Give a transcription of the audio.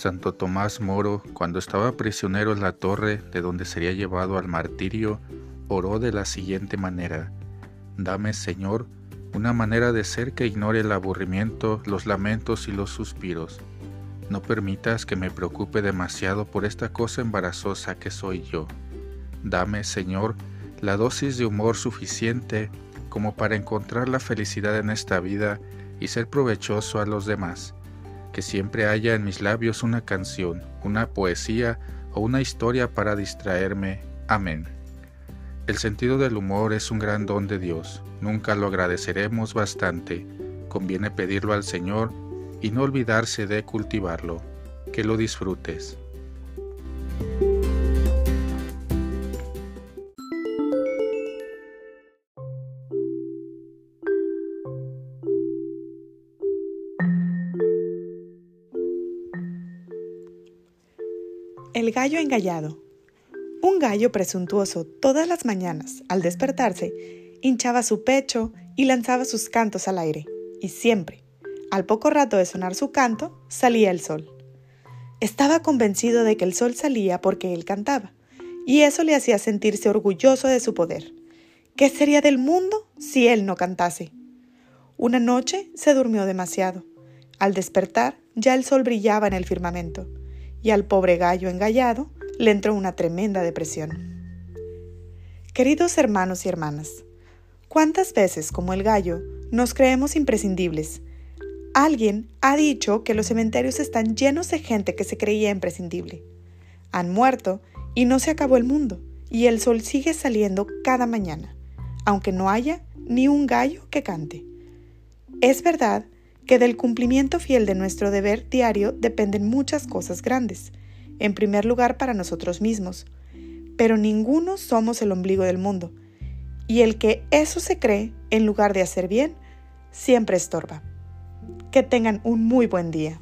Santo Tomás Moro, cuando estaba prisionero en la torre de donde sería llevado al martirio, oró de la siguiente manera. Dame, Señor, una manera de ser que ignore el aburrimiento, los lamentos y los suspiros. No permitas que me preocupe demasiado por esta cosa embarazosa que soy yo. Dame, Señor, la dosis de humor suficiente como para encontrar la felicidad en esta vida y ser provechoso a los demás que siempre haya en mis labios una canción, una poesía o una historia para distraerme. Amén. El sentido del humor es un gran don de Dios, nunca lo agradeceremos bastante, conviene pedirlo al Señor y no olvidarse de cultivarlo. Que lo disfrutes. El gallo engallado. Un gallo presuntuoso todas las mañanas, al despertarse, hinchaba su pecho y lanzaba sus cantos al aire. Y siempre, al poco rato de sonar su canto, salía el sol. Estaba convencido de que el sol salía porque él cantaba, y eso le hacía sentirse orgulloso de su poder. ¿Qué sería del mundo si él no cantase? Una noche se durmió demasiado. Al despertar, ya el sol brillaba en el firmamento y al pobre gallo engallado le entró una tremenda depresión. Queridos hermanos y hermanas, ¿cuántas veces como el gallo nos creemos imprescindibles? Alguien ha dicho que los cementerios están llenos de gente que se creía imprescindible. Han muerto y no se acabó el mundo, y el sol sigue saliendo cada mañana, aunque no haya ni un gallo que cante. Es verdad que del cumplimiento fiel de nuestro deber diario dependen muchas cosas grandes, en primer lugar para nosotros mismos, pero ninguno somos el ombligo del mundo, y el que eso se cree, en lugar de hacer bien, siempre estorba. Que tengan un muy buen día.